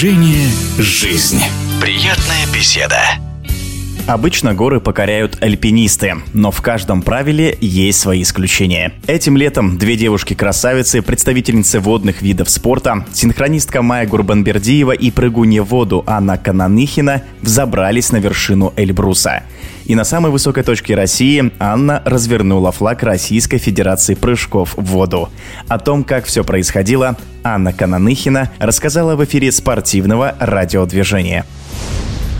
Движение «Жизнь». Приятная беседа. Обычно горы покоряют альпинисты, но в каждом правиле есть свои исключения. Этим летом две девушки-красавицы, представительницы водных видов спорта, синхронистка Майя Гурбанбердиева и прыгунья в воду Анна Кананыхина взобрались на вершину Эльбруса. И на самой высокой точке России Анна развернула флаг Российской Федерации прыжков в воду. О том, как все происходило, Анна Кананыхина рассказала в эфире спортивного радиодвижения.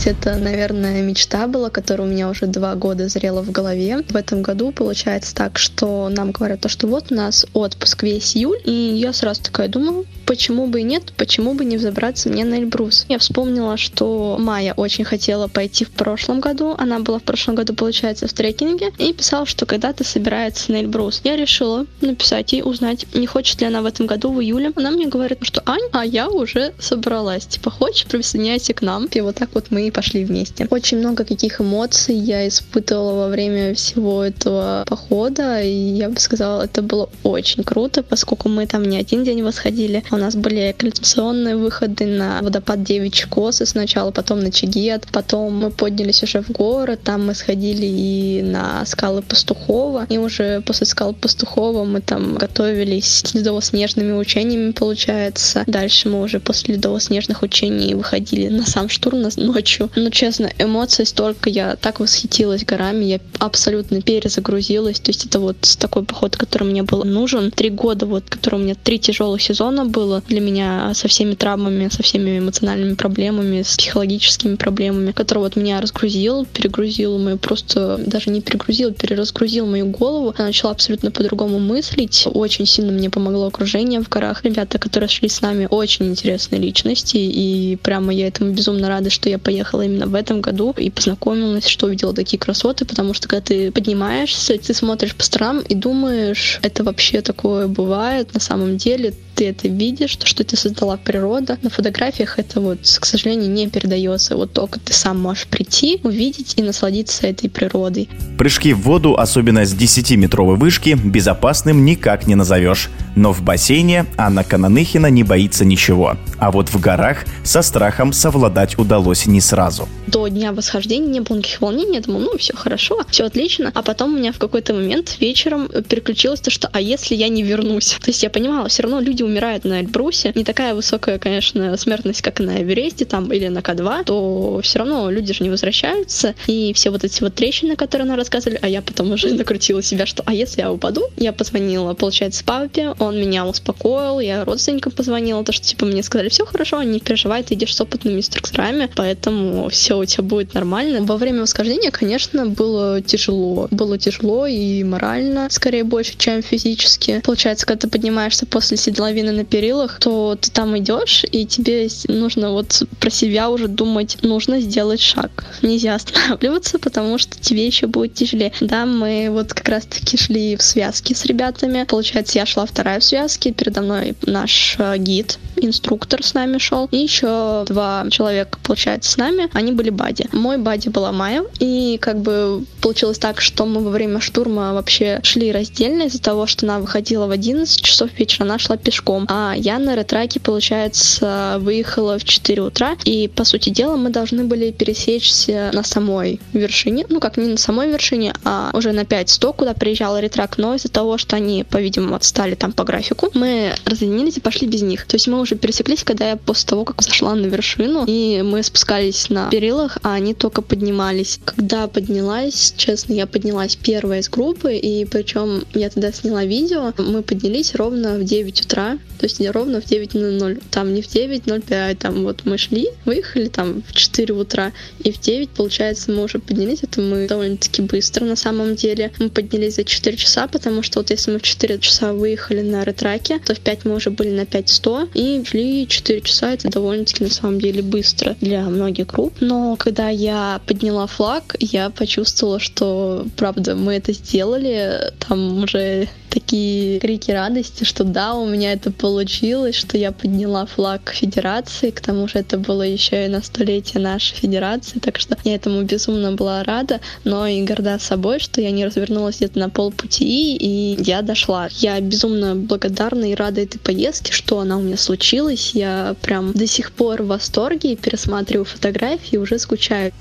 Это, наверное, мечта была, которая у меня уже два года зрела в голове. В этом году получается так, что нам говорят, то, что вот у нас отпуск весь июль, и я сразу такая думаю, почему бы и нет, почему бы не взобраться мне на Эльбрус. Я вспомнила, что Майя очень хотела пойти в прошлом году, она была в прошлом году, получается, в трекинге, и писала, что когда-то собирается на Эльбрус. Я решила написать ей, узнать, не хочет ли она в этом году, в июле. Она мне говорит, что Ань, а я уже собралась, типа, хочешь, присоединяйся к нам. И вот так вот мы пошли вместе. Очень много каких эмоций я испытывала во время всего этого похода, и я бы сказала, это было очень круто, поскольку мы там не один день восходили, у нас были коллекционные выходы на водопад Девичьи Косы сначала, потом на Чигет, потом мы поднялись уже в горы, там мы сходили и на скалы Пастухова, и уже после скал Пастухова мы там готовились с ледово-снежными учениями, получается. Дальше мы уже после ледово-снежных учений выходили на сам штурм ночью. Ну, честно, эмоций столько, я так восхитилась горами, я абсолютно перезагрузилась, то есть это вот такой поход, который мне был нужен. Три года, вот, который у меня три тяжелых сезона было для меня со всеми травмами, со всеми эмоциональными проблемами, с психологическими проблемами, который вот меня разгрузил, перегрузил мою просто, даже не перегрузил, переразгрузил мою голову. Я начала абсолютно по-другому мыслить. Очень сильно мне помогло окружение в горах. Ребята, которые шли с нами, очень интересные личности, и прямо я этому безумно рада, что я поехала именно в этом году и познакомилась, что увидела такие красоты, потому что когда ты поднимаешься, ты смотришь по сторонам и думаешь, это вообще такое бывает на самом деле, ты это видишь, то, что ты создала природа. На фотографиях это вот, к сожалению, не передается. Вот только ты сам можешь прийти, увидеть и насладиться этой природой. Прыжки в воду, особенно с 10-метровой вышки, безопасным никак не назовешь. Но в бассейне Анна Кананыхина не боится ничего. А вот в горах со страхом совладать удалось не сразу. До дня восхождения не было никаких волнений. Я думала, ну, все хорошо, все отлично. А потом у меня в какой-то момент вечером переключилось то, что а если я не вернусь? То есть я понимала, все равно люди умирают на Эльбрусе. Не такая высокая, конечно, смертность, как на Эвересте там или на К2, то все равно люди же не возвращаются. И все вот эти вот трещины, которые она рассказывали, а я потом уже накрутила себя, что а если я упаду? Я позвонила, получается, папе, он меня успокоил, я родственникам позвонила, то, что типа мне сказали, все хорошо, не переживай, ты идешь с опытными инструкторами, поэтому все у тебя будет нормально. Во время восхождения, конечно, было тяжело. Было тяжело и морально, скорее больше, чем физически. Получается, когда ты поднимаешься после седловины на перилах, то ты там идешь, и тебе нужно вот про себя уже думать, нужно сделать шаг. Нельзя останавливаться, потому что тебе еще будет тяжелее. Да, мы вот как раз-таки шли в связке с ребятами. Получается, я шла вторая в связке, передо мной наш э, гид, инструктор с нами шел, и еще два человека, получается, с нами. Они были бади. Мой бади была Майя, и как бы получилось так, что мы во время штурма вообще шли раздельно из-за того, что она выходила в 11 часов вечера, она шла пешком. А я на ретраке, получается, выехала в 4 утра, и, по сути дела, мы должны были пересечься на самой вершине, ну как не на самой вершине, а уже на 5-100, куда приезжал ретрак, но из-за того, что они, по-видимому, отстали там по графику, мы разъединились и пошли без них. То есть мы уже пересеклись, когда я после того, как зашла на вершину, и мы спускались на перилах, а они только поднимались. Когда поднялась, честно, я поднялась первая из группы, и причем я тогда сняла видео, мы поднялись ровно в 9 утра, то есть ровно в 9.00, там не в 9.05, там вот мы шли, выехали там в 4 утра, и в 9, получается, мы уже поднялись, это мы довольно-таки быстро на самом деле. Мы поднялись за 4 часа, потому что вот если мы в 4 часа выехали на ретраке, то в 5 мы уже были на 5.100, и шли 4 часа, это довольно-таки на самом деле быстро для многих групп, но когда я подняла флаг, я почувствовала, что, правда, мы это сделали, там уже такие крики радости, что да, у меня это получилось, что я подняла флаг федерации, к тому же это было еще и на столетие нашей федерации, так что я этому безумно была рада, но и горда собой, что я не развернулась где-то на полпути, и я дошла. Я безумно благодарна и рада этой поездке, что она у меня случилась. Я прям до сих пор в восторге, пересматриваю фотографии и уже скучаю.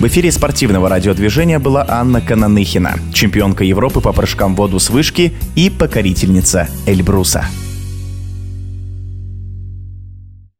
В эфире спортивного радиодвижения была Анна Кананыхина, чемпионка Европы по прыжкам в воду с вышки и покорительница Эльбруса.